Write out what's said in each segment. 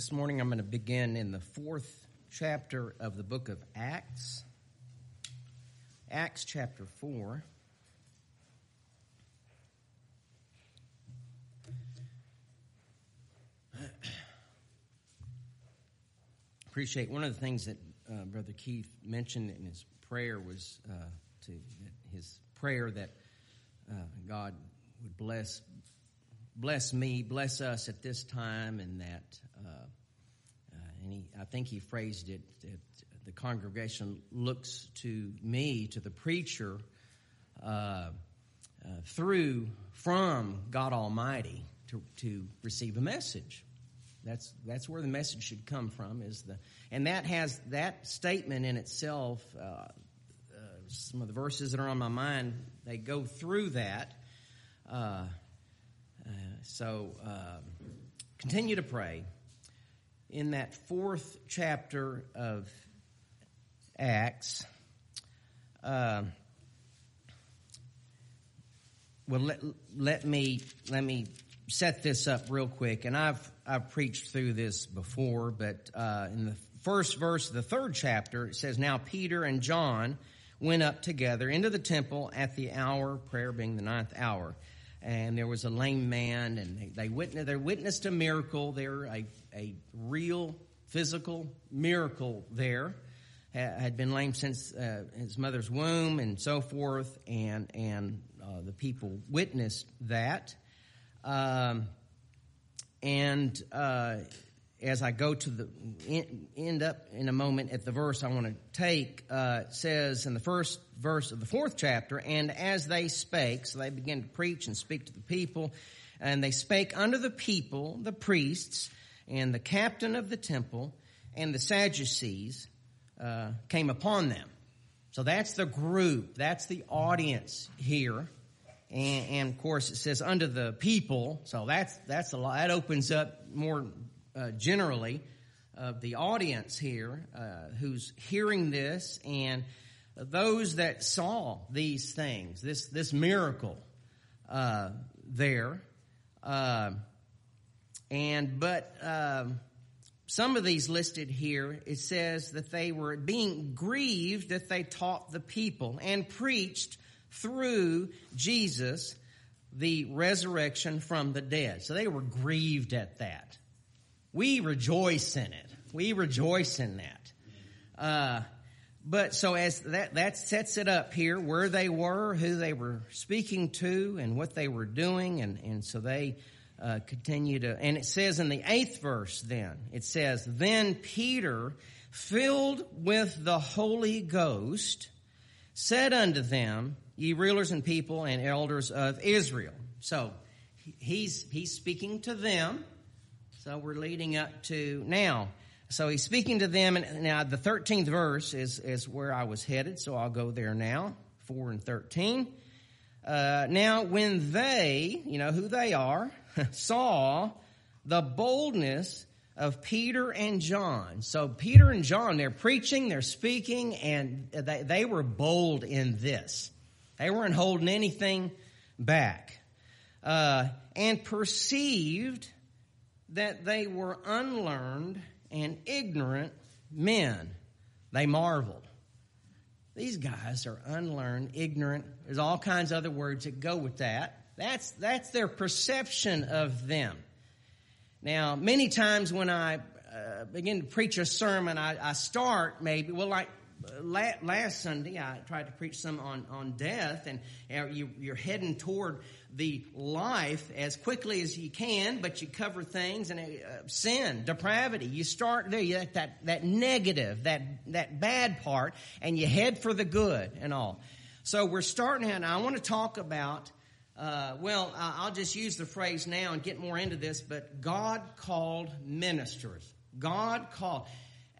This morning I'm going to begin in the fourth chapter of the book of Acts. Acts chapter 4. Appreciate one of the things that uh, Brother Keith mentioned in his prayer was uh, to his prayer that uh, God would bless bless me, bless us at this time, and that, and he, I think he phrased it that the congregation looks to me, to the preacher, uh, uh through from God Almighty to, to receive a message. That's that's where the message should come from. Is the and that has that statement in itself. Uh, uh, some of the verses that are on my mind they go through that. Uh, so um, continue to pray. In that fourth chapter of Acts, uh, well, let, let me let me set this up real quick. And I've I've preached through this before, but uh, in the first verse of the third chapter, it says, "Now Peter and John went up together into the temple at the hour, prayer being the ninth hour." And there was a lame man, and they, they witnessed, they witnessed a miracle there, a, a real physical miracle there. Had been lame since uh, his mother's womb, and so forth, and and uh, the people witnessed that. Um, and uh, as I go to the end up in a moment at the verse I want to take, uh, says in the first verse of the fourth chapter, and as they spake, so they began to preach and speak to the people, and they spake unto the people, the priests, and the captain of the temple, and the Sadducees uh, came upon them. So that's the group, that's the audience here. And, and, of course, it says under the people, so that's that's a lot. That opens up more uh, generally of the audience here uh, who's hearing this and those that saw these things, this, this miracle uh, there. Uh, and, but um, some of these listed here, it says that they were being grieved that they taught the people and preached through Jesus the resurrection from the dead. So they were grieved at that. We rejoice in it. We rejoice in that. Uh, but so as that, that sets it up here, where they were, who they were speaking to, and what they were doing, and, and so they uh, continue to, and it says in the eighth verse then, it says, Then Peter, filled with the Holy Ghost, said unto them, Ye rulers and people and elders of Israel. So he's, he's speaking to them, so we're leading up to now. So he's speaking to them, and now the 13th verse is, is where I was headed, so I'll go there now. 4 and 13. Uh, now, when they, you know who they are, saw the boldness of Peter and John. So Peter and John, they're preaching, they're speaking, and they, they were bold in this. They weren't holding anything back. Uh, and perceived that they were unlearned and ignorant men. They marveled. These guys are unlearned, ignorant. There's all kinds of other words that go with that. That's, that's their perception of them. Now, many times when I uh, begin to preach a sermon, I, I start maybe, well, like last Sunday, I tried to preach some on, on death, and you, you're heading toward the life as quickly as you can, but you cover things and uh, sin, depravity. You start there, you that, that, that negative, that, that bad part, and you head for the good and all. So we're starting, out, and I want to talk about, uh, well, I'll just use the phrase now and get more into this, but God called ministers. God called.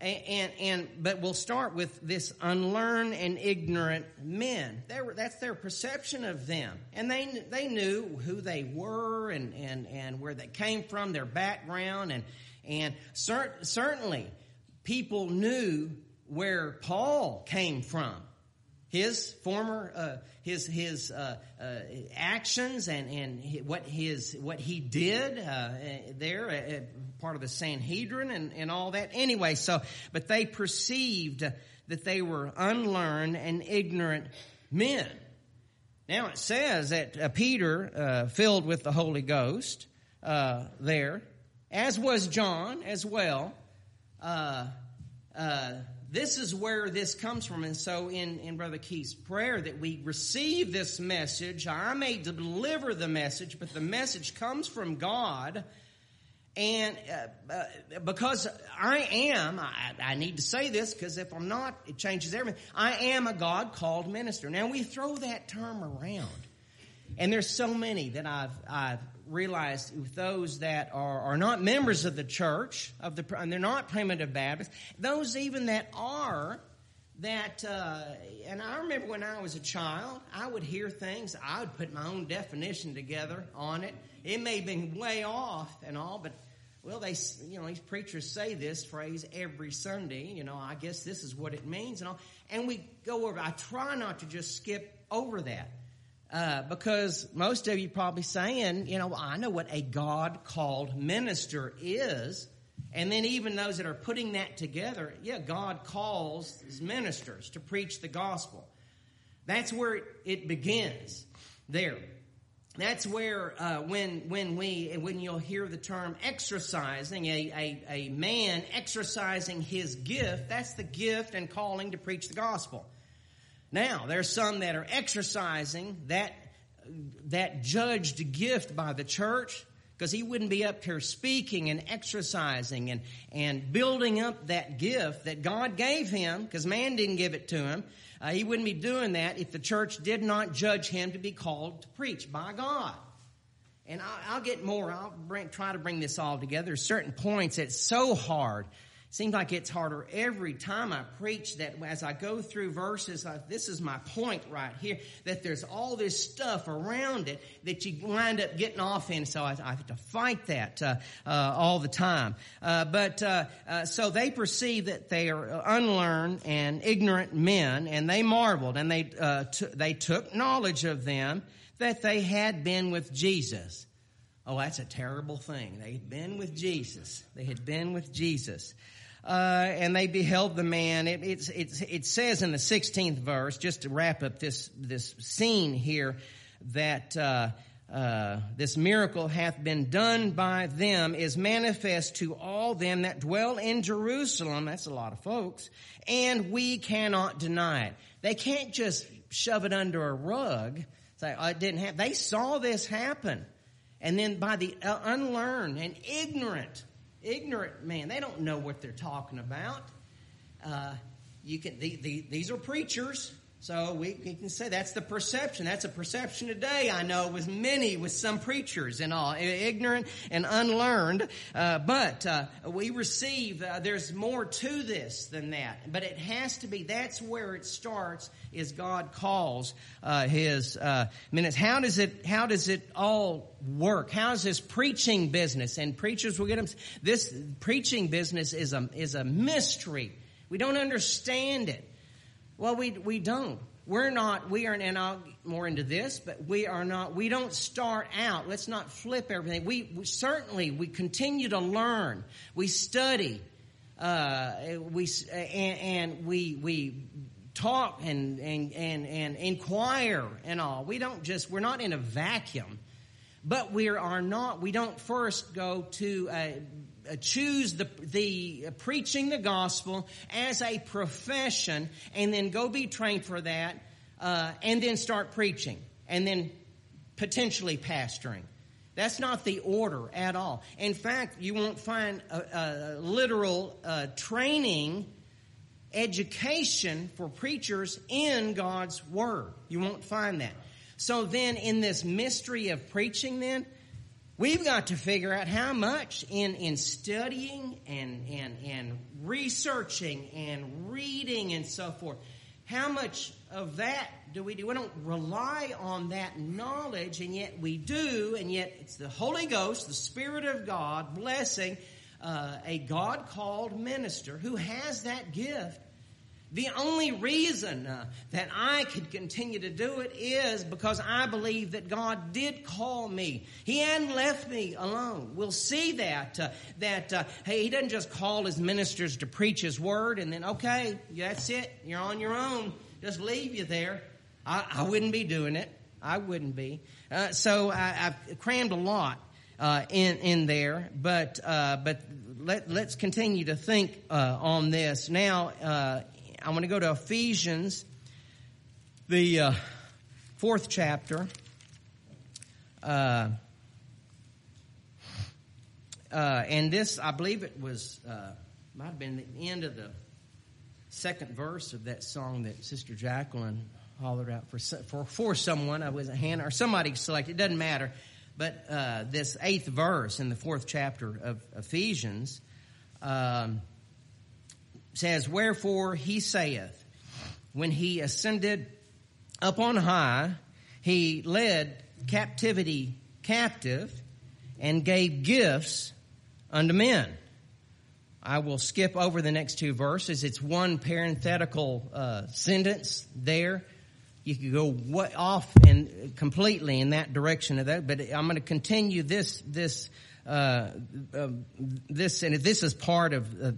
And, and, but we'll start with this unlearned and ignorant men. Were, that's their perception of them. And they, they knew who they were and, and, and where they came from, their background. And, and cert, certainly people knew where Paul came from. His former, uh, his, his, uh, uh, actions and, and what his, what he did, uh, there part of the Sanhedrin and, and all that. Anyway, so, but they perceived that they were unlearned and ignorant men. Now it says that uh, Peter, uh, filled with the Holy Ghost, there, as was John as well, this is where this comes from. And so in, in Brother Keith's prayer that we receive this message, I may deliver the message, but the message comes from God. And uh, uh, because I am, I, I need to say this because if I'm not, it changes everything. I am a God called minister. Now we throw that term around. And there's so many that I've, I've realized with those that are, are not members of the church of the and they're not primitive Baptists, those even that are that uh, and I remember when I was a child, I would hear things, I would put my own definition together on it. It may have been way off and all, but well, they you know these preachers say this phrase every Sunday. You know, I guess this is what it means and all, and we go over. I try not to just skip over that. Uh, because most of you probably saying, you know, I know what a God called minister is. And then even those that are putting that together, yeah, God calls his ministers to preach the gospel. That's where it, begins there. That's where uh, when when we when you'll hear the term exercising a, a, a man exercising his gift, that's the gift and calling to preach the gospel. Now, there's some that are exercising that, that judged gift by the church because he wouldn't be up here speaking and exercising and, and building up that gift that God gave him because man didn't give it to him. Uh, he wouldn't be doing that if the church did not judge him to be called to preach by God. And I'll, I'll get more. I'll bring, try to bring this all together. Certain points it's so hard Seems like it's harder every time I preach that as I go through verses, I, this is my point right here, that there's all this stuff around it that you wind up getting off in. So I, I have to fight that uh, uh, all the time. Uh, but uh, uh, so they perceive that they are unlearned and ignorant men, and they marveled, and they uh, t- they took knowledge of them that they had been with Jesus. Oh, that's a terrible thing. They had been with Jesus. They had been with Jesus uh, and they beheld the man. It, it's, it's, it says in the 16th verse, just to wrap up this, this scene here, that uh, uh, this miracle hath been done by them is manifest to all them that dwell in Jerusalem. That's a lot of folks. And we cannot deny it. They can't just shove it under a rug. Say, oh, it didn't happen. They saw this happen. And then by the uh, unlearned and ignorant ignorant man. They don't know what they're talking about. Uh, you can the, the, these are preachers, so we, we, can say that's the perception. That's a perception today. I know with many, with some preachers and all, ignorant and unlearned. Uh, but uh, we receive. Uh, there's more to this than that. But it has to be. That's where it starts. Is God calls uh, His uh, minutes? How does it? How does it all work? How is this preaching business? And preachers will get them. This preaching business is a is a mystery. We don't understand it. Well, we, we don't. We're not, we are, and I'll get more into this, but we are not, we don't start out, let's not flip everything. We, we certainly, we continue to learn. We study, uh, we, and, and we, we talk and, and, and, and inquire and all. We don't just, we're not in a vacuum. But we are not, we don't first go to a choose the, the uh, preaching the gospel as a profession and then go be trained for that uh, and then start preaching and then potentially pastoring. That's not the order at all. In fact, you won't find a, a literal uh, training education for preachers in God's Word. You won't find that. So then, in this mystery of preaching, then, We've got to figure out how much in, in studying and, and, and researching and reading and so forth, how much of that do we do? We don't rely on that knowledge, and yet we do, and yet it's the Holy Ghost, the Spirit of God, blessing uh, a God called minister who has that gift The only reason uh, that I could continue to do it is because I believe that God did call me. He hadn't left me alone. We'll see that, uh, that, uh, hey, He doesn't just call His ministers to preach His word and then, okay, that's it. You're on your own. Just leave you there. I, I wouldn't be doing it. I wouldn't be. Uh, so I, have crammed a lot uh, in in there, but uh, but let, us continue to think uh, on this. Now, I want to go to Ephesians, the uh, fourth chapter. and this, I believe it was, might have been the end of the second verse of that song that Sister Jacqueline hollered out for for for someone. I was a hand or somebody selected. It doesn't matter. But uh, this eighth verse in the fourth chapter of Ephesians um, says, "Wherefore he saith, when he ascended up on high, he led captivity captive and gave gifts unto men." I will skip over the next two verses. It's one parenthetical uh, sentence there you could go off and completely in that direction of that. But I'm going to continue this this uh, uh, this and this is part of uh,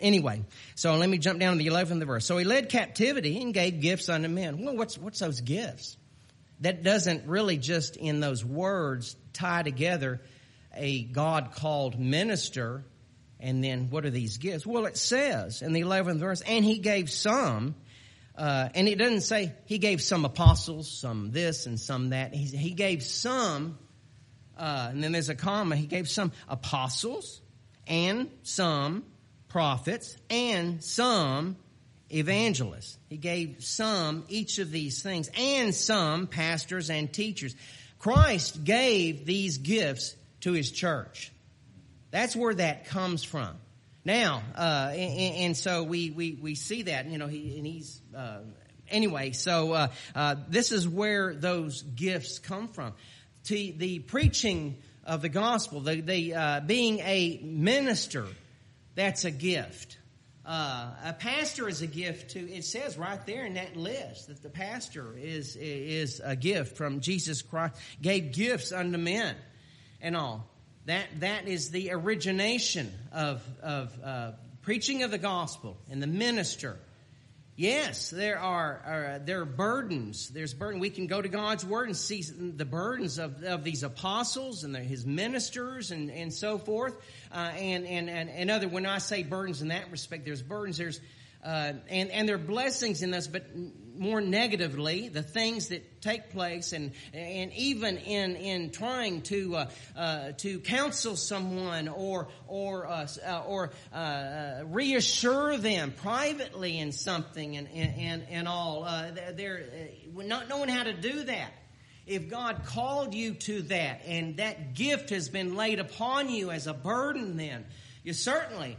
anyway. So let me jump down to the 11th verse. So he led captivity and gave gifts unto men. Well, what's what's those gifts? That doesn't really just in those words tie together a God called minister. And then what are these gifts? Well, it says in the 11th verse, and he gave some uh, and it doesn't say he gave some apostles, some this and some that. He, he gave some, uh, and then there's a comma, he gave some apostles and some prophets and some evangelists. He gave some each of these things and some pastors and teachers. Christ gave these gifts to his church. That's where that comes from. Now, uh, and, and, so we, we, we see that, you know, he, and he's, uh, anyway, so uh, uh, this is where those gifts come from. To the preaching of the gospel, the, the uh, being a minister, that's a gift. Uh, a pastor is a gift too. It says right there in that list that the pastor is is a gift from Jesus Christ. Gave gifts unto men, and all. That, that is the origination of, of uh, preaching of the gospel and the minister. Yes, there are, are, there are burdens. There's burden. We can go to God's word and see the burdens of, of these apostles and the, his ministers and, and so forth. Uh, and, and, and, and other, when I say burdens in that respect, there's burdens, there's, uh, and, and there are blessings in this, but more negatively, the things that take place, and and even in in trying to uh, uh, to counsel someone or or uh, uh or uh, uh, reassure them privately in something, and and and all, they're not knowing how to do that. If God called you to that, and that gift has been laid upon you as a burden, then you certainly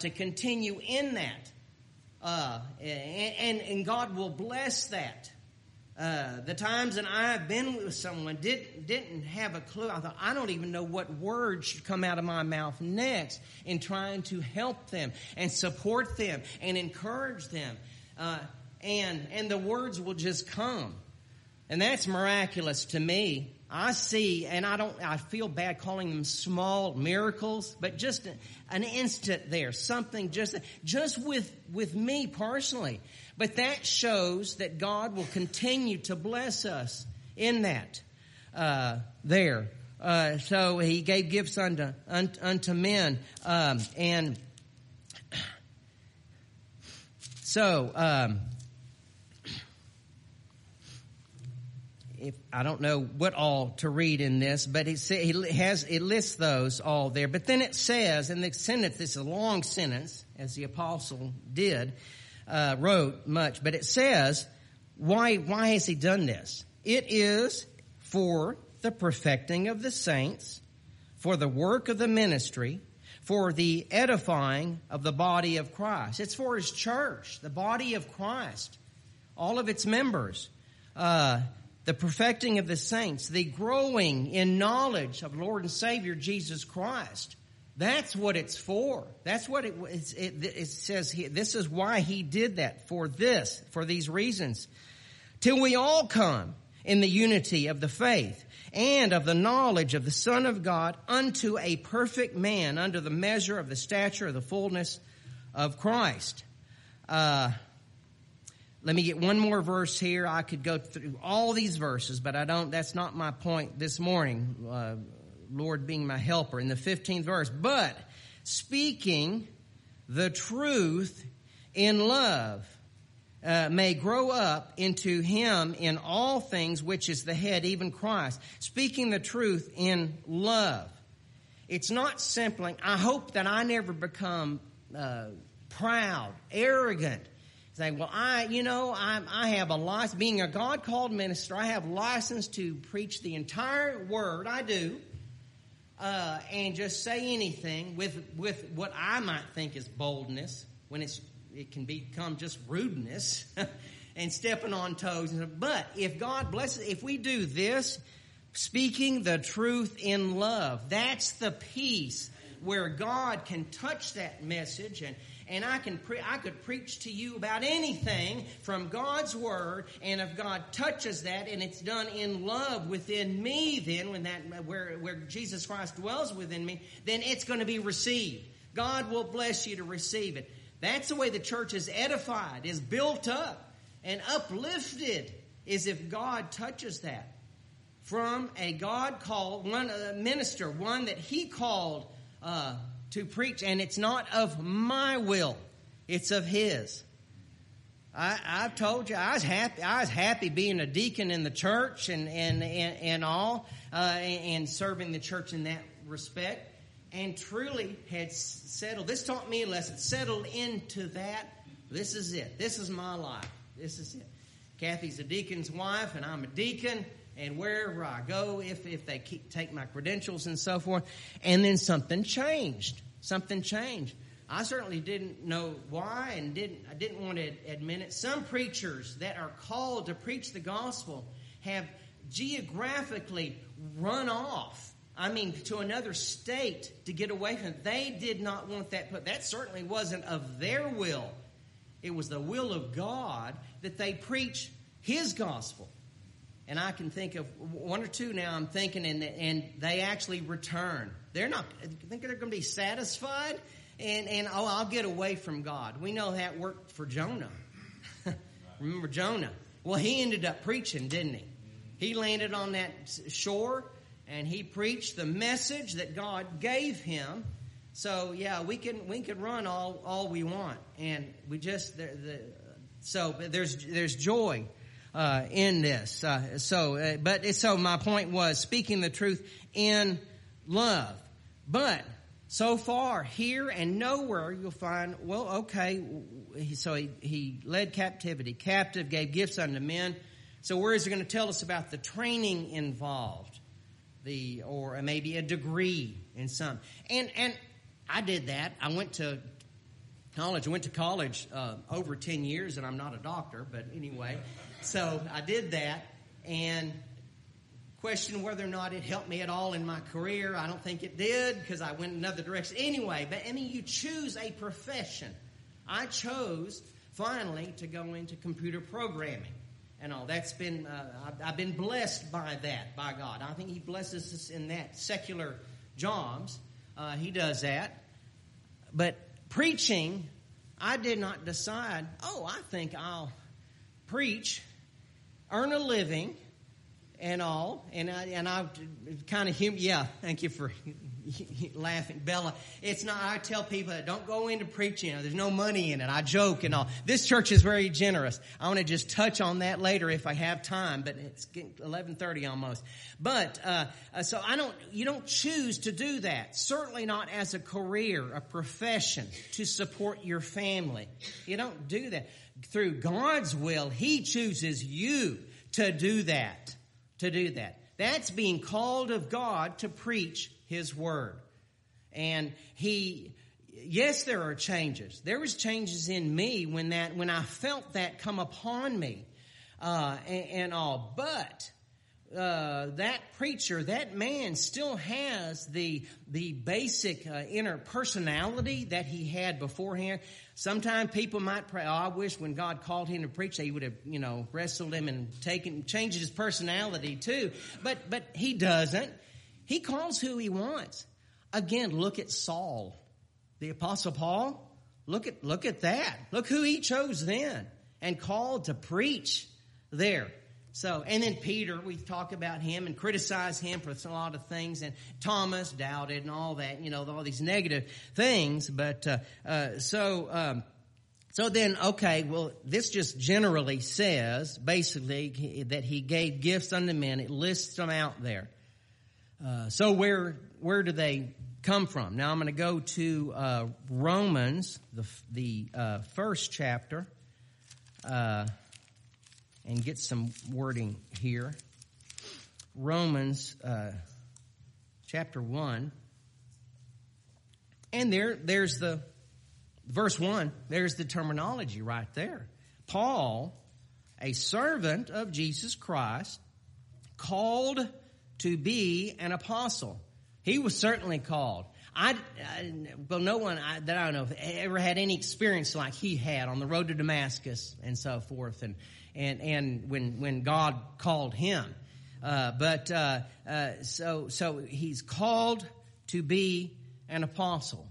to continue in that. Uh, and, and God will bless that. Uh, the times that I've been with someone didn't didn't have a clue. I thought I don't even know what words should come out of my mouth next in trying to help them and support them and encourage them, uh, and and the words will just come, and that's miraculous to me. I see, and I don't, I feel bad calling them small miracles, but just an instant there, something just, just with, with me personally. But that shows that God will continue to bless us in that, uh, there. Uh, so he gave gifts unto, unto, unto men, um, and so, um, if I don't know what all to read in this, but it has it lists those all there. But then it says in the sentence, this is a long sentence, as the apostle did, uh, wrote much, but it says, why why has he done this? It is for the perfecting of the saints, for the work of the ministry, for the edifying of the body of Christ. It's for his church, the body of Christ, all of its members. Uh, the perfecting of the saints, the growing in knowledge of Lord and Savior Jesus Christ. That's what it's for. That's what it, it, it says here. This is why he did that for this, for these reasons. Till we all come in the unity of the faith and of the knowledge of the Son of God unto a perfect man under the measure of the stature of the fullness of Christ. Uh, let me get one more verse here. I could go through all these verses, but I don't. That's not my point this morning. Uh, Lord being my helper in the 15th verse. But speaking the truth in love uh, may grow up into him in all things, which is the head, even Christ. Speaking the truth in love. It's not simply, I hope that I never become uh, proud, arrogant, saying, well, I, you know, I, I have a license, being a God called minister, I have license to preach the entire word. I do. Uh, and just say anything with, with what I might think is boldness when it's it can become just rudeness and stepping on toes. But if God blesses, if we do this, speaking the truth in love, that's the peace where God can touch that message and, and I can pre- I could preach to you about anything from God's word, and if God touches that and it's done in love within me, then when that where where Jesus Christ dwells within me, then it's going to be received. God will bless you to receive it. That's the way the church is edified, is built up, and uplifted, is if God touches that. From a God called, one a minister, one that He called uh, to preach, and it's not of my will, it's of His. I, have told you I was happy. I was happy being a deacon in the church and and and, and all, uh, and, and serving the church in that respect and truly had settled. This taught me a lesson. Settled into that. This is it. This is my life. This is it. Kathy's a deacon's wife, and I'm a deacon. And wherever I go, if if they keep, take my credentials and so forth, and then something changed. Something changed. I certainly didn't know why, and didn't I didn't want to admit it. Some preachers that are called to preach the gospel have geographically run off I mean, to another state to get away from it. They did not want that, put. that certainly wasn't of their will. It was the will of God that they preach His gospel. And I can think of one or two now I'm thinking, and, and they actually return. They're not, I think they're going to be satisfied, and, and oh, I'll get away from God. We know that worked for Jonah. Remember Jonah? Well, he ended up preaching, didn't he? He landed on that shore and he preached the message that God gave him. So yeah, we can we can run all all we want, and we just the, the so there's there's joy uh, in this. Uh, so, uh, but so my point was speaking the truth in love, but. So far, here and nowhere, you'll find, well, okay, so he, he led captivity, captive, gave gifts unto men. So where is he going to tell us about the training involved? the or maybe a degree in some. And and I did that. I went to college. I went to college uh, over ten years, and I'm not a doctor, but anyway. So I did that, and questioned whether or not it helped me at all in my career. I don't think it did because I went another direction. Anyway, but I mean, you choose a profession. I chose finally to go into computer programming and all. That's been, uh, I've, been blessed by that, by God. I think He blesses us in that. Secular jobs, uh, He does that. But preaching, I did not decide, oh, I think I'll preach, earn a living, and all. And I, and I kind of, hum- yeah, thank you for laughing, Bella. It's not. I tell people that don't go into preaching. there's no money in it. I joke and all. This church is very generous. I want to just touch on that later if I have time. But it's 11:30 almost. But uh, uh, so I don't. You don't choose to do that. Certainly not as a career, a profession to support your family. You don't do that through God's will. He chooses you to do that. To do that. That's being called of God to preach his Word. And He, yes, there are changes. There was changes in me when that, when I felt that come upon me, uh, and, and all. But uh, that preacher, that man still has the the basic uh, inner personality that he had beforehand. Sometimes people might pray, "Oh, I wish when God called him to preach, he would have, you know, wrestled him and taken changed his personality too." But but he doesn't. He calls who he wants. Again, look at Saul, the apostle Paul. Look at look at that. Look who he chose then and called to preach there. So, and then Peter, we talk about him and criticize him for a lot of things, and Thomas doubted and all that, you know, all these negative things. But uh, uh, so, um, so then, okay, well, this just generally says basically that he gave gifts unto men. It lists them out there. Uh, so where where do they come from? Now I'm going to go to uh, Romans, the the uh, first chapter. Uh, and get some wording here. Romans uh, chapter 1. And there, there's the verse 1, there's the terminology right there. Paul, a servant of Jesus Christ, called to be an apostle. He was certainly called. I, I well, no one I, that I don't know ever had any experience like he had on the road to Damascus and so forth. And and, and when, when God called him. Uh, but uh, uh, so so he's called to be an apostle.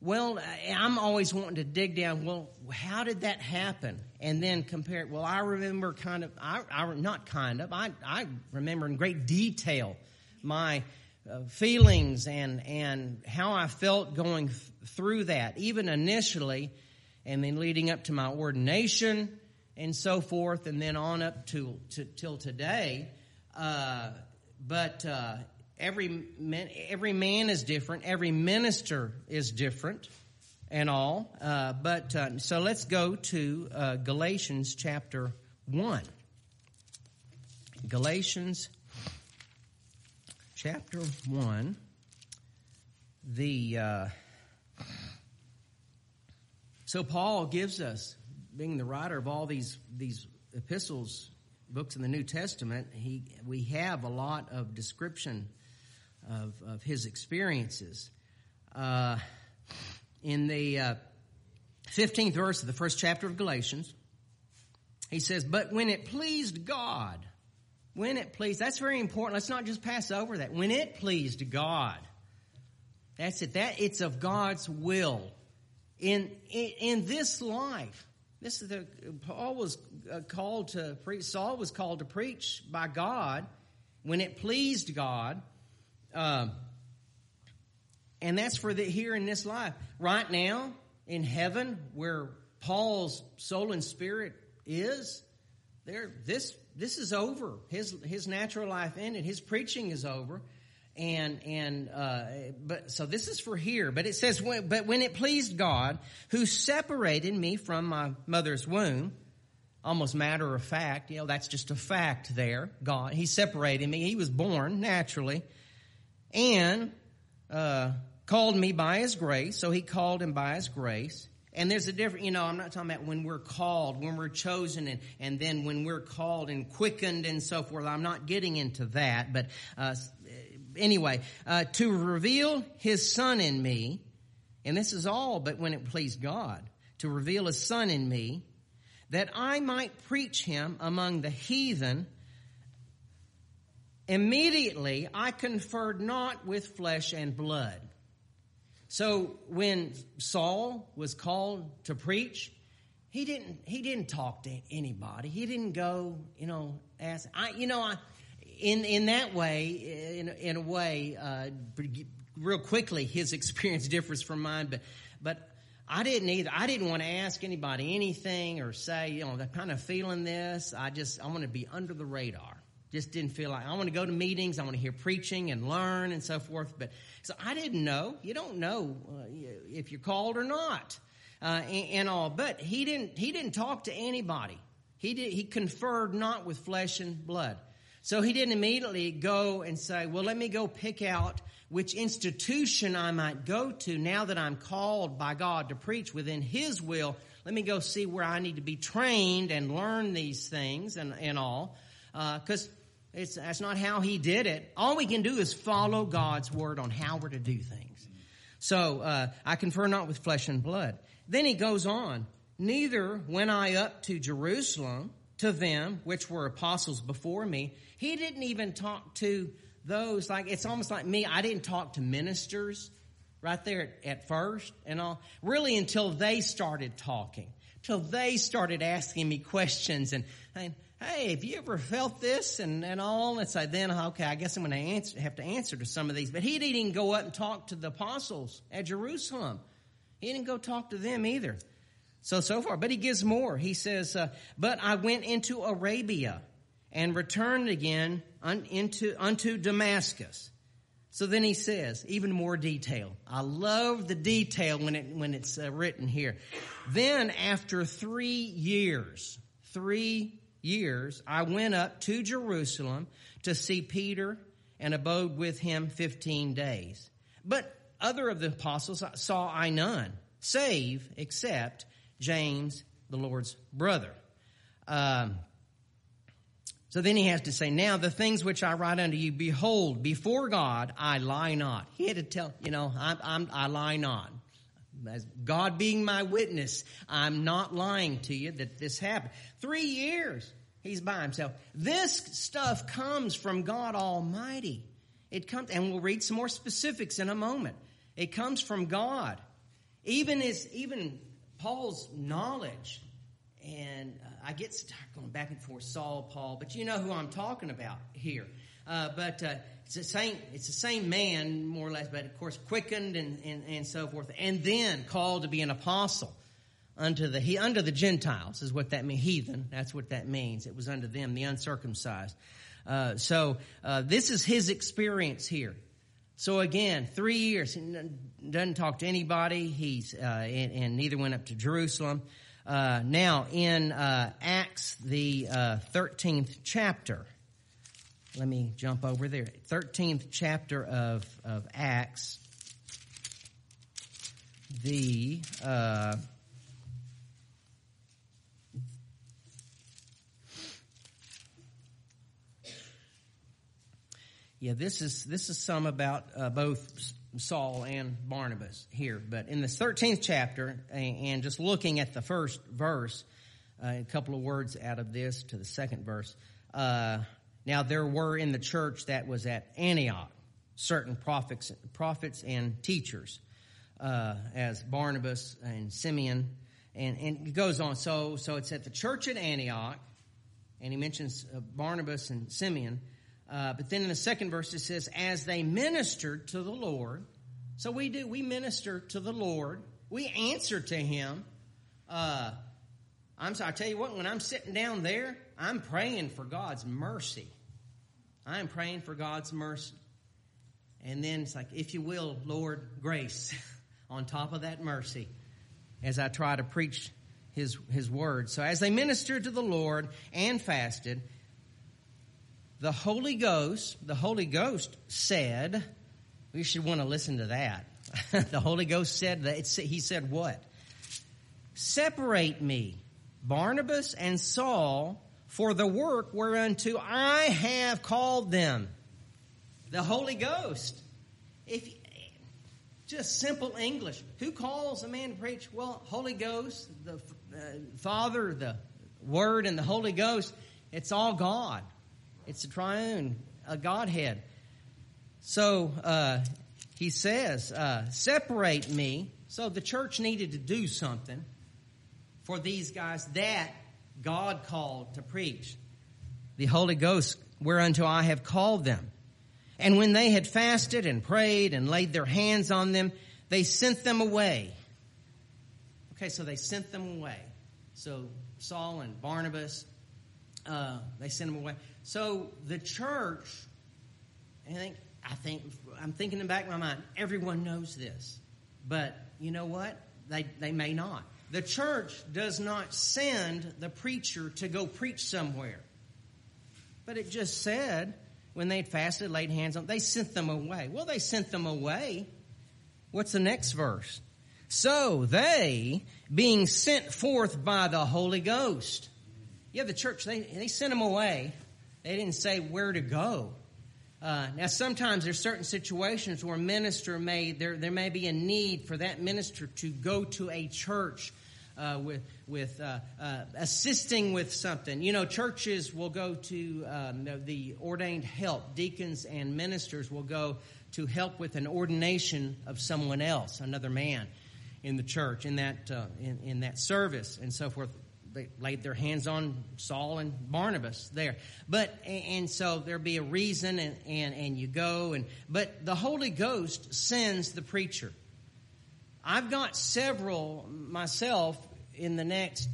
Well, I'm always wanting to dig down. Well, how did that happen? And then compare it. Well, I remember kind of. I, I not kind of. I I remember in great detail my uh, feelings and and how I felt going th- through that, even initially, and then leading up to my ordination and so forth, and then on up to, to till today. Uh, but uh, every man, every man is different. Every minister is different, and all. Uh, but uh, so let's go to uh, Galatians chapter one. Galatians chapter one. The uh, so Paul gives us being the writer of all these these epistles, books in the New Testament, he we have a lot of description of of his experiences. In the uh, fifteenth verse of the first chapter of Galatians, he says, "But when it pleased God." When it pleased, that's very important. Let's not just pass over that. When it pleased God, that's it. That it's of God's will in, in, in this life. This is the Paul was uh, called to preach. Saul was called to preach by God when it pleased God, uh, and that's for the here in this life. Right now in heaven, where Paul's soul and spirit is, there this this is over. His his natural life ended. His preaching is over and and uh, but so this is for here but it says but when it pleased god who separated me from my mother's womb almost matter of fact you know that's just a fact there god he separated me he was born naturally and uh, called me by his grace so he called him by his grace and there's a different, you know, I'm not talking about when we're called, when we're chosen, and, and then when we're called and quickened and so forth. I'm not getting into that, but uh, anyway, uh, to reveal his son in me, and this is all but when it pleased God, to reveal his son in me, that I might preach him among the heathen. Immediately I conferred not with flesh and blood. So when Saul was called to preach, he didn't he didn't talk to anybody. He didn't go, you know, ask I you know I in in that way, in in a way, uh, real quickly, his experience differs from mine. But but I didn't either. I didn't want to ask anybody anything or say, you know, I'm kind of feeling this. I just I want to be under the radar. Just didn't feel like I want to go to meetings. I want to hear preaching and learn and so forth. But so I didn't know. You don't know uh, if you're called or not, uh, and, and all. But he didn't. He didn't talk to anybody. He did. He conferred not with flesh and blood. So he didn't immediately go and say, well, let me go pick out which institution I might go to now that I'm called by God to preach within his will. Let me go see where I need to be trained and learn these things and, and all. Because It's, that's not how he did it. All we can do is follow God's word on how we're to do things. So uh, I confer not with flesh and blood. Then he goes on. Neither went I up to Jerusalem to them which were apostles before me. He didn't even talk to those like it's almost like me. I didn't talk to ministers right there at, at first and all. Really until they started talking, till they started asking me questions and saying, "Hey, have you ever felt this?" and and all. And say, then okay, I guess I'm going to answer, have to answer to some of these. But he didn't even go up and talk to the apostles at Jerusalem. He didn't go talk to them either. So, so far. But he gives more. He says, uh, But I went into Arabia and returned again un, into, unto Damascus. So then he says, even more detail. I love the detail when it, when it's uh, written here. Then after three years, three years, I went up to Jerusalem to see Peter and abode with him 15 days. But other of the apostles saw I none, save, except James, the Lord's brother. Um, so then he has to say, Now the things which I write unto you, behold, before God I lie not. He had to tell, you know, I'm, i lie not. As God being my witness, I'm not lying to you that this happened. Three years he's by himself. This stuff comes from God Almighty. It comes, and we'll read some more specifics in a moment. It comes from God. Even as, even Paul's knowledge, and uh, I get stuck going back and forth, Saul, Paul, but you know who I'm talking about here. Uh, but uh, it's the same. It's the same man, more or less, but of course quickened and, and, and so forth, and then called to be an apostle unto the he unto the Gentiles is what that means. Heathen. That's what that means. It was unto them, the uncircumcised. Uh, so uh, this is his experience here. So again, three years, he doesn't talk to anybody. He's uh, and, and, neither went up to Jerusalem. Uh, now in uh, Acts, the uh, thirteenth chapter. Let me jump over there. Thirteenth chapter of of Acts. The uh, Yeah, this is this is some about uh, both Saul and Barnabas here, but in the 13th chapter, and just looking at the first verse, uh, a couple of words out of this to the second verse. Now there were in the church that was at Antioch certain prophets, prophets and teachers, uh, as Barnabas and Simeon, and, and it goes on. So so it's at the church at Antioch, and he mentions uh, Barnabas and Simeon. Uh, but then in the second verse it says, as they ministered to the Lord. So we do, we minister to the Lord. We answer to Him. Uh, I'm sorry, I tell you what, when I'm sitting down there, I'm praying for God's mercy. I'm praying for God's mercy. And then it's like, if you will, Lord, grace on top of that mercy as I try to preach His, His word. So as they ministered to the Lord and fasted, the Holy Ghost, the Holy Ghost said, we should want to listen to that. the Holy Ghost said that, he said what? Separate me, Barnabas and Saul, for the work whereunto I have called them. The Holy Ghost. If just simple English. Who calls a man to preach? Well, Holy Ghost, the uh, Father, the Word, and the Holy Ghost. It's all God. It's a triune, a Godhead. So uh, he says, uh, separate me. So the church needed to do something for these guys that God called to preach. The Holy Ghost, whereunto I have called them. And when they had fasted and prayed and laid their hands on them, they sent them away. Okay, so they sent them away. So Saul and Barnabas, uh, they sent them away. So the church, I think, I think, I'm thinking in the back of my mind, everyone knows this. But you know what? They, they may not. The church does not send the preacher to go preach somewhere. But it just said when they'd fasted, laid hands on, they sent them away. Well, they sent them away. What's the next verse? So they, being sent forth by the Holy Ghost. Yeah, the church, they, they sent them away. They didn't say where to go. Uh, now, sometimes there's certain situations where a minister may there there may be a need for that minister to go to a church uh, with with uh, uh assisting with something. You know, churches will go to um, the, ordained help. Deacons and ministers will go to help with an ordination of someone else, another man in the church in that uh, in, in that service and so forth they laid their hands on Saul and Barnabas there. But and so there'll be a reason and, and, and you go and but the Holy Ghost sends the preacher. I've got several myself in the next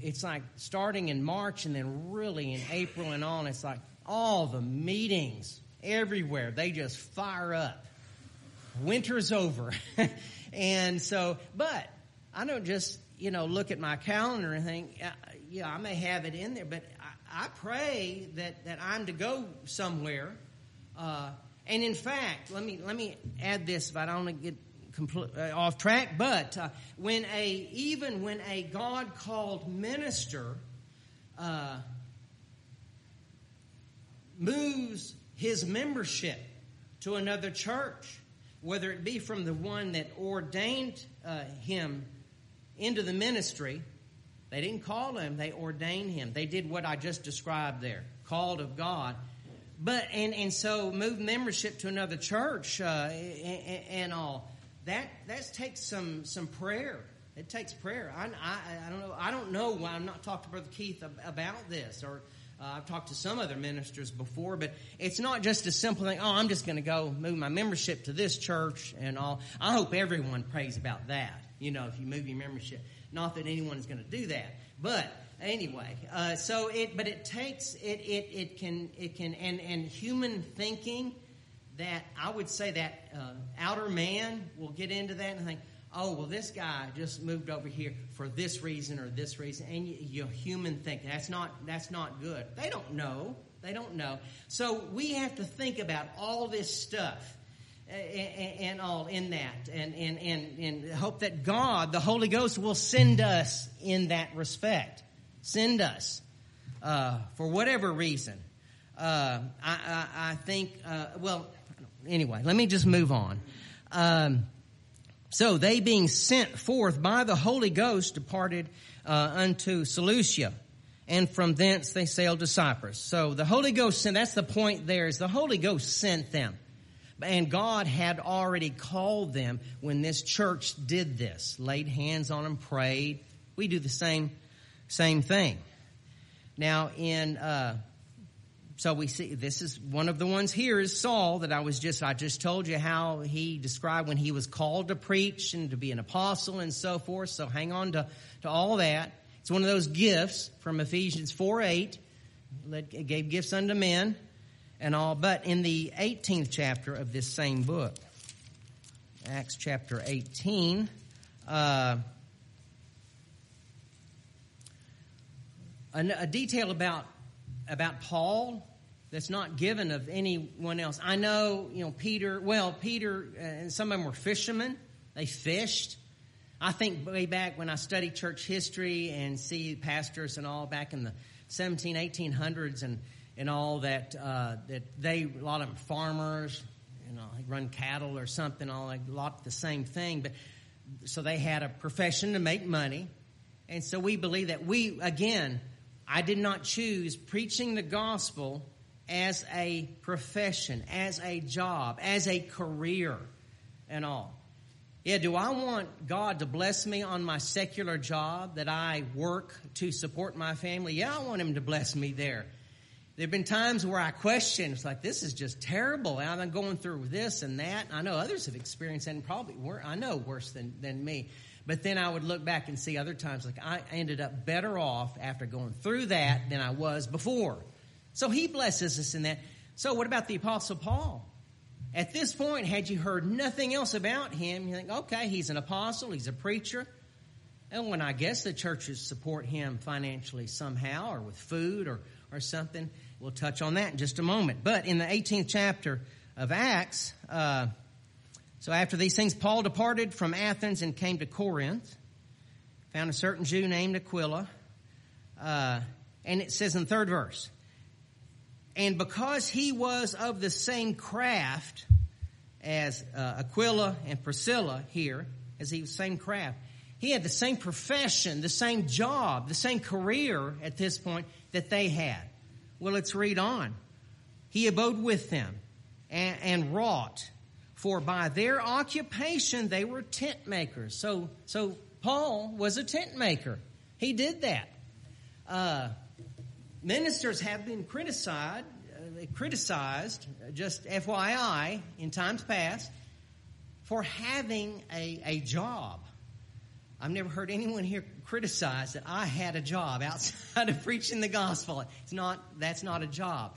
it's like starting in March and then really in April and on, it's like all the meetings everywhere, they just fire up. Winter's over. and so, but I don't just you know, look at my calendar and think, yeah, I may have it in there, but I, I pray that, that I'm to go somewhere. Uh, and in fact, let me let me add this, if I don't want to get off track. But uh, when a even when a God called minister uh, moves his membership to another church, whether it be from the one that ordained uh, him into the ministry. They didn't call him, they ordained him. They did what I just described there, called of God. But, and, and so move membership to another church uh, and, and, all. That, that takes some, some prayer. It takes prayer. I, I, I don't know. I don't know why I'm not talking to Brother Keith about this, or uh, I've talked to some other ministers before, but it's not just a simple thing. Oh, I'm just going to go move my membership to this church and all. I hope everyone prays about that you know, if you move your membership. Not that anyone is going to do that, but anyway, uh, so it, but it takes it, it, it can, it can, and and human thinking that I would say that uh, outer man will get into that and think, oh well, this guy just moved over here for this reason or this reason, and you, your human thinking that's not that's not good. They don't know. They don't know. So we have to think about all this stuff and all in that and, and, and, and hope that God, the Holy Ghost, will send us in that respect. Send us uh, for whatever reason. Uh, I, I, I, think, uh, well, anyway, let me just move on. Um, so they being sent forth by the Holy Ghost departed uh, unto Seleucia. And from thence they sailed to Cyprus. So the Holy Ghost sent, that's the point there, is the Holy Ghost sent them. And God had already called them when this church did this, laid hands on them, prayed. We do the same, same thing. Now, in, uh, so we see this is one of the ones here is Saul that I was just, I just told you how he described when he was called to preach and to be an apostle and so forth. So hang on to, to all that. It's one of those gifts from Ephesians 4 8. Gave gifts unto men and all, but in the 18th chapter of this same book, Acts chapter 18, uh, a, a detail about about Paul that's not given of anyone else. I know, you know, Peter, well, Peter and some of them were fishermen. They fished. I think way back when I studied church history and see pastors and all back in the 17, 1800s and and all that uh, that they a lot of them farmers, you know, run cattle or something, all like, a lot the same thing. But so they had a profession to make money, and so we believe that we again, I did not choose preaching the gospel as a profession, as a job, as a career, and all. Yeah, do I want God to bless me on my secular job that I work to support my family? Yeah, I want Him to bless me there. There have been times where I question, it's like, this is just terrible. And I'm going through this and that. I know others have experienced that and probably, were, I know worse than, than me. But then I would look back and see other times, like I ended up better off after going through that than I was before. So he blesses us in that. So what about the apostle Paul? At this point, had you heard nothing else about him, you think, okay, he's an apostle, he's a preacher. And when I guess the churches support him financially somehow or with food or or something. We'll touch on that in just a moment. But in the 18th chapter of Acts, uh, so after these things, Paul departed from Athens and came to Corinth, found a certain Jew named Aquila, uh, and it says in the third verse, and because he was of the same craft as uh, Aquila and Priscilla here, as he was same craft, he had the same profession, the same job, the same career at this point that they had. Well, let's read on. He abode with them and, and wrought, for by their occupation they were tent makers. So, so Paul was a tent maker. He did that. Uh, ministers have been criticized, uh, criticized, just FYI, in times past, for having a, a job. I've never heard anyone here criticize that I had a job outside of preaching the gospel. It's not, that's not a job.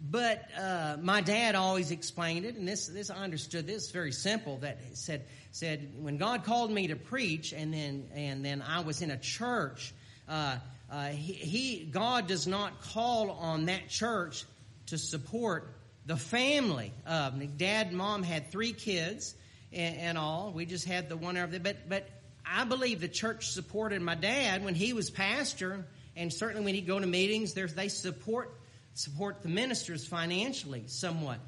But uh, my dad always explained it, and this, this I understood this very simple. That said, said when God called me to preach, and then and then I was in a church. Uh, uh, he, he, God does not call on that church to support the family. Uh, dad and mom had three kids and, and, all. We just had the one over But but I believe the church supported my dad when he was pastor, and certainly when he'd go to meetings, they support support the ministers financially somewhat.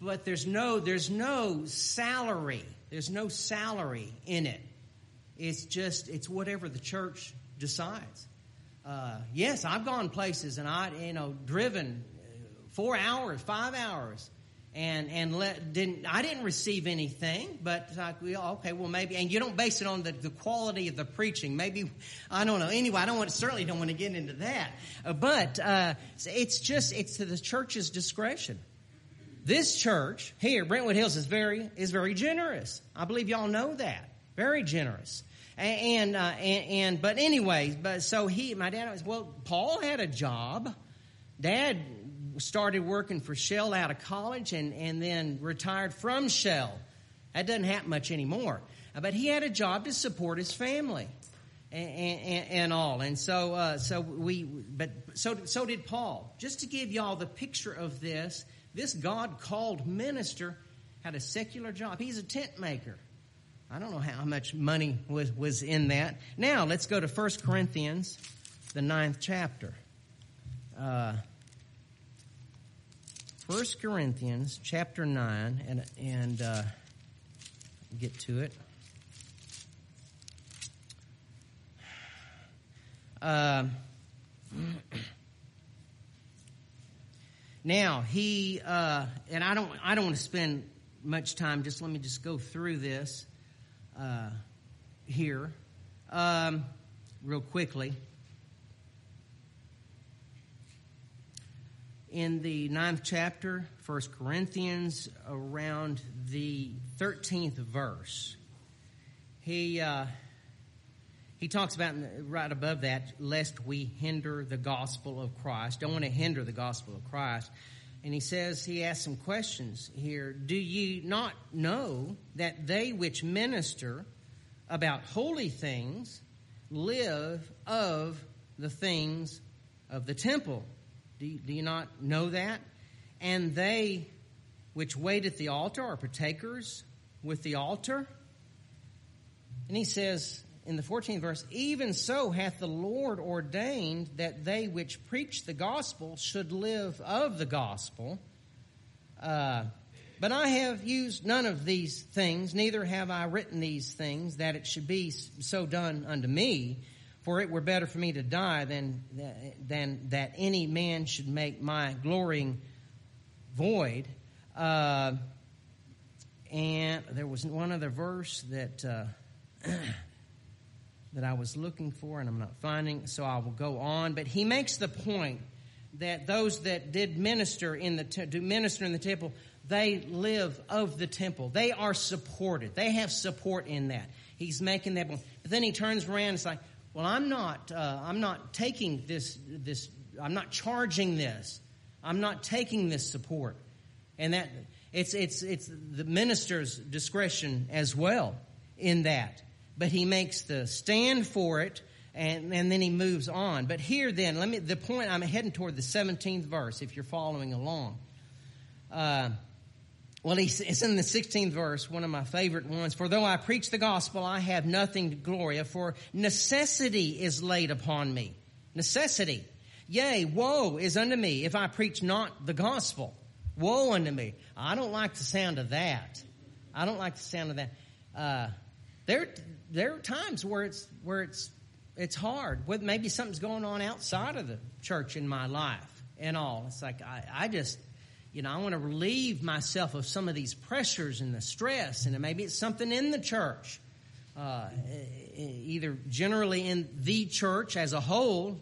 But there's no there's no salary. There's no salary in it. It's just it's whatever the church decides. Uh, yes, I've gone places and I you know driven four hours, five hours, and and let, didn't I didn't receive anything, but like we okay, well maybe, and you don't base it on the, the quality of the preaching. Maybe I don't know. Anyway, I don't want certainly don't want to get into that, uh, but uh, it's just it's to the church's discretion. This church here, Brentwood Hills, is very is very generous. I believe y'all know that. Very generous. And, uh, and, and but anyway, but so he, my dad was well. Paul had a job. Dad started working for Shell out of college and, and then retired from Shell. That doesn't happen much anymore. Uh, but he had a job to support his family and, and, and all. And so, uh, so we, but so, so did Paul. Just to give y'all the picture of this, this God called minister had a secular job. He's a tent maker. I don't know how much money was, was in that. Now, let's go to 1 Corinthians, the ninth chapter. Uh, 1 Corinthians chapter 9, and, and uh, get to it. Uh, now he uh, and I don't I don't want to spend much time. Just let me just go through this uh, here um, real quickly. in the ninth chapter, First Corinthians, around the 13th verse. He, uh, he talks about right above that, lest we hinder the gospel of Christ. Don't want to hinder the gospel of Christ. And he says, he asks some questions here. Do ye not know that they which minister about holy things live of the things of the temple? Do you, do you not know that? And they which wait at the altar are partakers with the altar. And he says in the 14th verse, Even so hath the Lord ordained that they which preach the gospel should live of the gospel. Uh, but I have used none of these things, neither have I written these things, that it should be so done unto me. For it were better for me to die than, than that any man should make my glorying void. Uh, and there was one other verse that uh, that I was looking for, and I'm not finding, so I will go on. But he makes the point that those that did minister in the te- do minister in the temple, they live of the temple. They are supported. They have support in that. He's making that point. But then he turns around and it's like, well, I'm not, uh, I'm not taking this, this, I'm not charging this. I'm not taking this support. And that, it's, it's, it's the minister's discretion as well in that. But he makes the stand for it and, and then he moves on. But here then, let me, the point, I'm heading toward the 17th verse if you're following along. Uh, well, it's in the 16th verse, one of my favorite ones. For though I preach the gospel, I have nothing to glory for necessity is laid upon me. Necessity. Yea, woe is unto me if I preach not the gospel. Woe unto me. I don't like the sound of that. I don't like the sound of that. Uh, there, there are times where it's where it's it's hard. With maybe something's going on outside of the church in my life and all. It's like I, I just, you know, I want to relieve myself of some of these pressures and the stress, and maybe it's something in the church, uh, either generally in the church as a whole,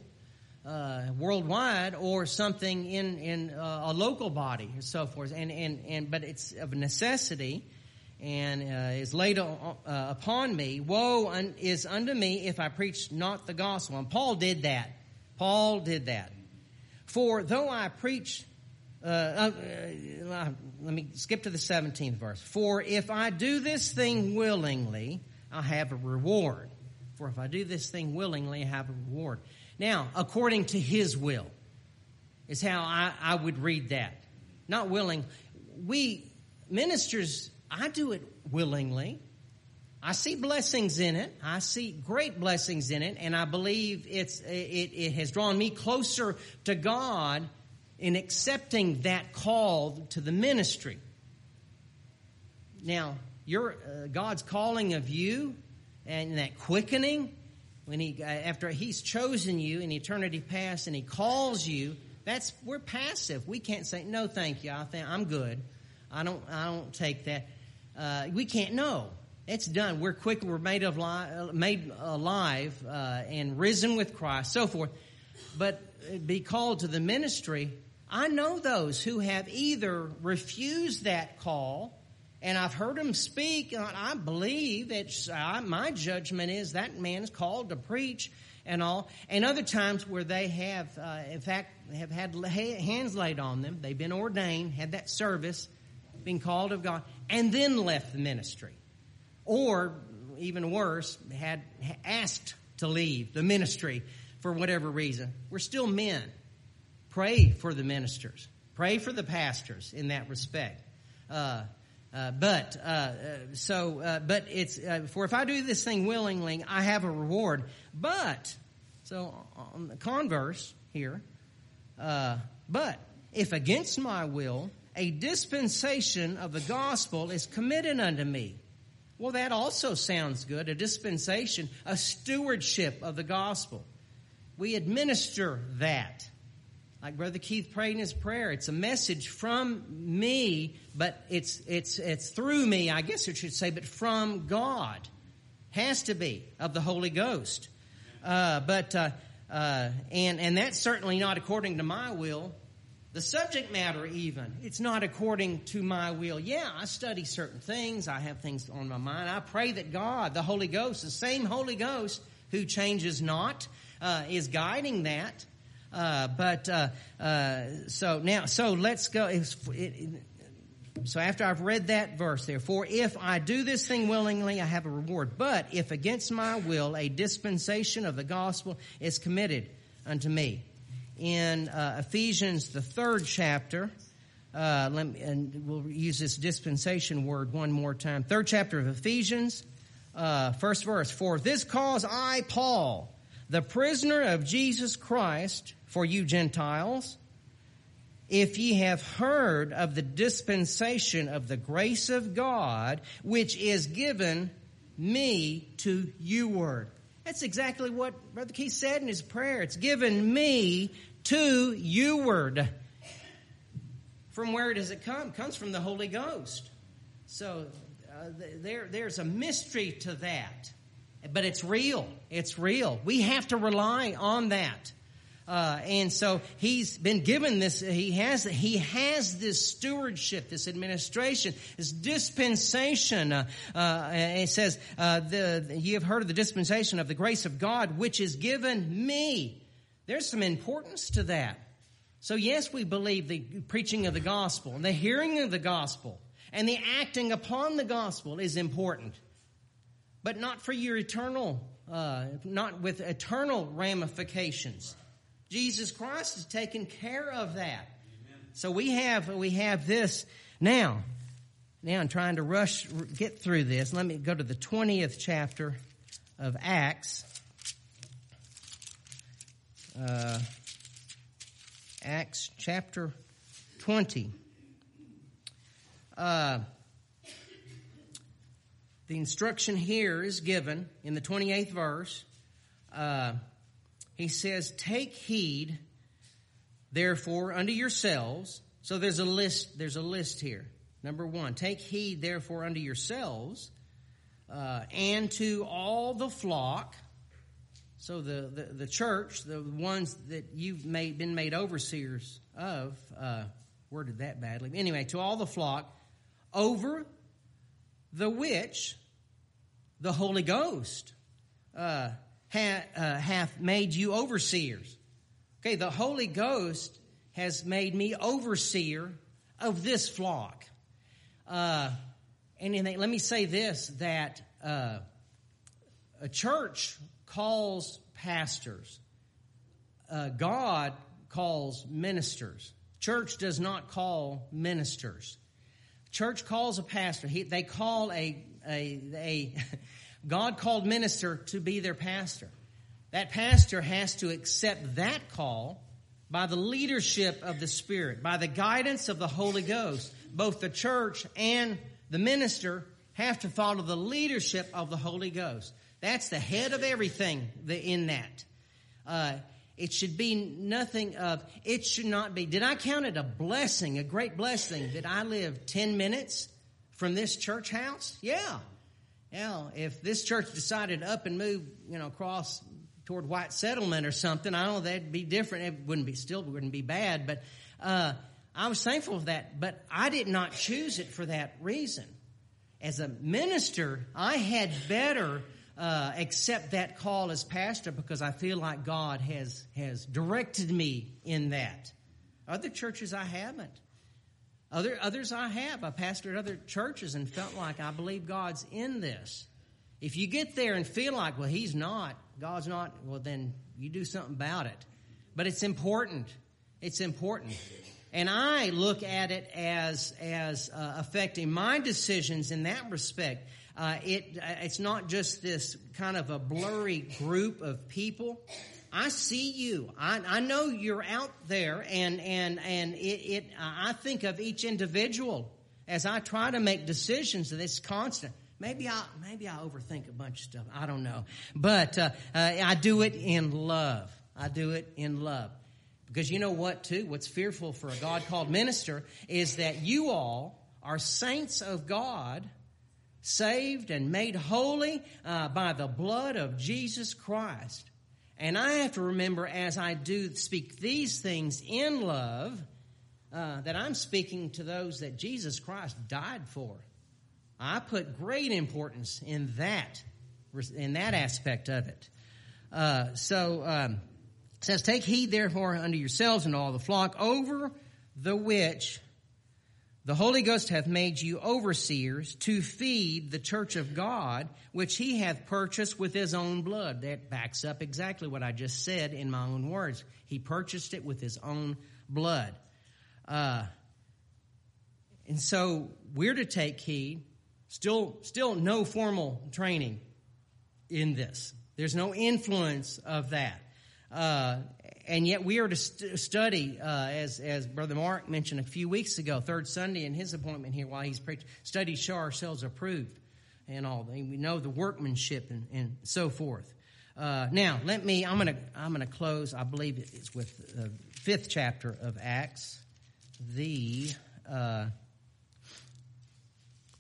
uh, worldwide, or something in in uh, a local body and so forth. And and and but it's of necessity and uh, is laid uh, upon me. Woe un- is unto me if I preach not the gospel. And Paul did that. Paul did that. For though I preach, uh, uh, uh let me skip to the 17th verse. For if I do this thing willingly, I have a reward. For if I do this thing willingly, I have a reward. Now, according to his will, is how I, I would read that. Not willing. We, ministers, I do it willingly. I see blessings in it. I see great blessings in it, and I believe it's it, it has drawn me closer to God in accepting that call to the ministry. Now, your uh, God's calling of you and that quickening when he uh, after he's chosen you in eternity past and he calls you that's we're passive we can't say no thank you i think i'm good i don't i don't take that uh, we can't know it's done we're quick we're made of li- made alive uh, and risen with christ so forth but be called to the ministry i know those who have either refused that call and I've heard them speak. I believe it's uh, my judgment is that man is called to preach and all. And other times where they have, uh, in fact, have had hands laid on them. They've been ordained, had that service, been called of God, and then left the ministry, or even worse, had asked to leave the ministry for whatever reason. We're still men. Pray for the ministers. Pray for the pastors in that respect. Uh, uh, but uh, uh, so, uh, but it's uh, for if I do this thing willingly, I have a reward. But so on the converse here, but if against my will, a dispensation of the gospel is committed unto me. Well, that also sounds good. A dispensation, a stewardship of the gospel. We administer that like Brother Keith prayed in his prayer. It's a message from me, but it's, it's, it's through me, I guess it should say, but from God. Has to be of the Holy Ghost. Uh, but, uh, uh, and, and that's certainly not according to my will. The subject matter, even, it's not according to my will. Yeah, I study certain things. I have things on my mind. I pray that God, the Holy Ghost, the same Holy Ghost who changes not, uh, is guiding that. Uh, but uh, uh, so now, so let's go. It, it, so after I've read that verse, therefore, if I do this thing willingly, I have a reward. But if against my will, a dispensation of the gospel is committed unto me. In uh, Ephesians, the third chapter, uh, let me, and we'll use this dispensation word one more time. Third chapter of Ephesians, uh, first verse. For this cause I, Paul, the prisoner of Jesus Christ, for you Gentiles, if ye have heard of the dispensation of the grace of God, which is given me to you word. That's exactly what Brother Keith said in his prayer. It's given me to you word. From where does it come? It comes from the Holy Ghost. So uh, there, there's a mystery to that. But it's real. It's real. We have to rely on that. Uh, and so he's been given this. He has he has this stewardship, this administration, this dispensation. Uh, uh, it says, uh, the, "You have heard of the dispensation of the grace of God, which is given me." There's some importance to that. So yes, we believe the preaching of the gospel and the hearing of the gospel and the acting upon the gospel is important, but not for your eternal, uh, not with eternal ramifications. Jesus Christ has taken care of that. Amen. So we have we have this now. Now I'm trying to rush get through this. Let me go to the 20th chapter of Acts. Uh, Acts chapter 20. Uh, the instruction here is given in the 28th verse. Uh, he says, Take heed, therefore, unto yourselves. So there's a list, there's a list here. Number one, take heed, therefore, unto yourselves uh, and to all the flock. So the, the, the, church, the ones that you've made, been made overseers of, uh, worded that badly. Anyway, to all the flock, over the which the Holy Ghost uh, ha, uh, hath made you overseers. Okay, the Holy Ghost has made me overseer of this flock. Uh, and they, let me say this that uh, a church calls pastors, uh, God calls ministers. Church does not call ministers. Church calls a pastor. He, they call a, a, a God called minister to be their pastor. That pastor has to accept that call by the leadership of the Spirit, by the guidance of the Holy Ghost. Both the church and the minister have to follow the leadership of the Holy Ghost. That's the head of everything in that. Uh, it should be nothing of, it should not be. Did I count it a blessing, a great blessing that I live 10 minutes from this church house? Yeah. Yeah. If this church decided to up and move, you know, across toward White Settlement or something, I don't know, that'd be different. It wouldn't be, still wouldn't be bad, but, uh, I was thankful for that, but I did not choose it for that reason. As a minister, I had better uh, accept that call as pastor because I feel like God has has directed me in that. Other churches I haven't. Other others I have. I pastored other churches and felt like I believe God's in this. If you get there and feel like, well, He's not, God's not, well, then you do something about it. But it's important. It's important. And I look at it as, as uh, affecting my decisions in that respect. Uh, it, uh, it's not just this kind of a blurry group of people. I see you. I, I know you're out there, and and and it, it. I think of each individual as I try to make decisions. That's constant. Maybe I maybe I overthink a bunch of stuff. I don't know, but uh, uh, I do it in love. I do it in love. Because you know what, too? What's fearful for a God called minister is that you all are saints of God, saved and made holy uh, by the blood of Jesus Christ. And I have to remember as I do speak these things in love, uh, that I'm speaking to those that Jesus Christ died for. I put great importance in that, in that aspect of it. Uh, so, um, says, Take heed therefore unto yourselves and all the flock over the which the Holy Ghost hath made you overseers to feed the church of God, which he hath purchased with his own blood. That backs up exactly what I just said in my own words. He purchased it with his own blood. Uh, and so we're to take heed. Still, still no formal training in this. There's no influence of that. Uh, and yet we are to st- study, uh, as, as Brother Mark mentioned a few weeks ago, third Sunday in his appointment here while he's preaching, study show ourselves approved and all. We know the workmanship and, and so forth. Uh, now, let me, I'm going to I'm gonna close, I believe it's with the fifth chapter of Acts. The, uh,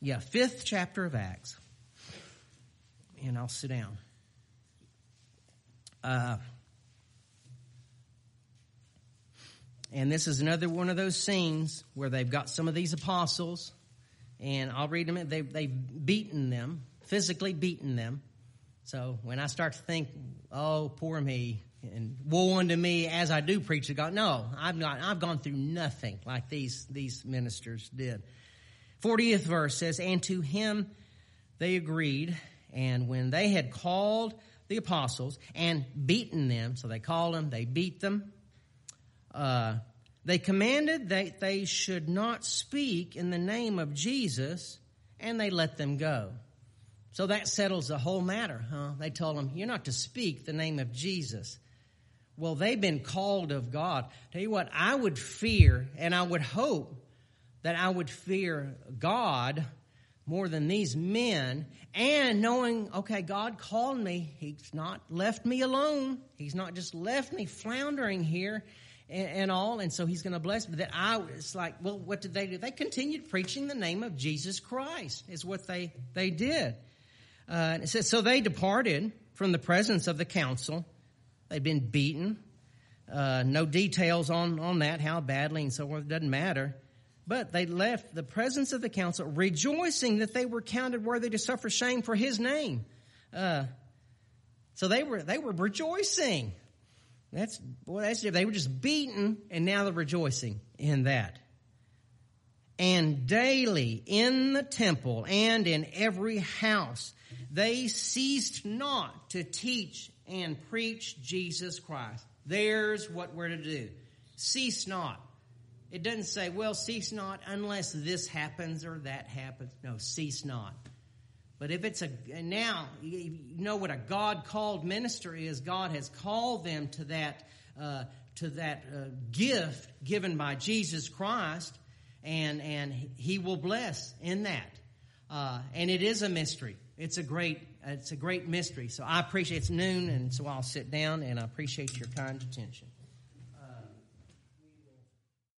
yeah, fifth chapter of Acts. And I'll sit down. Uh, And this is another one of those scenes where they've got some of these apostles, and I'll read them. They've, they've beaten them, physically beaten them. So when I start to think, oh, poor me, and woe unto me as I do preach to God, no, I've not. I've gone through nothing like these these ministers did. Fortieth verse says, "And to him they agreed, and when they had called the apostles and beaten them, so they called them, they beat them." Uh, they commanded that they should not speak in the name of Jesus, and they let them go. So that settles the whole matter, huh? They told them, You're not to speak the name of Jesus. well, they've been called of God. Tell you what, I would fear and I would hope that I would fear God more than these men and knowing, okay, God called me. He's not left me alone. He's not just left me floundering here and, and all. And so he's going to bless me. That I, it's like, well, what did they do? They continued preaching the name of Jesus Christ is what they, they did. Uh, it says, so they departed from the presence of the council. They'd been beaten. Uh, no details on, on that, how badly and so forth. Doesn't matter. But they left the presence of the council, rejoicing that they were counted worthy to suffer shame for his name. Uh, so they were they were rejoicing. That's boy, that's they were just beaten, and now they're rejoicing in that. And daily in the temple and in every house, they ceased not to teach and preach Jesus Christ. There's what we're to do. Cease not. It doesn't say, well, cease not unless this happens or that happens. No, cease not. But if it's a, now, you know what a God called minister is. God has called them to that, uh, to that uh, gift given by Jesus Christ, and, and He will bless in that. Uh, and it is a mystery. It's a great, it's a great mystery. So I appreciate it's noon, and so I'll sit down, and I appreciate your kind attention.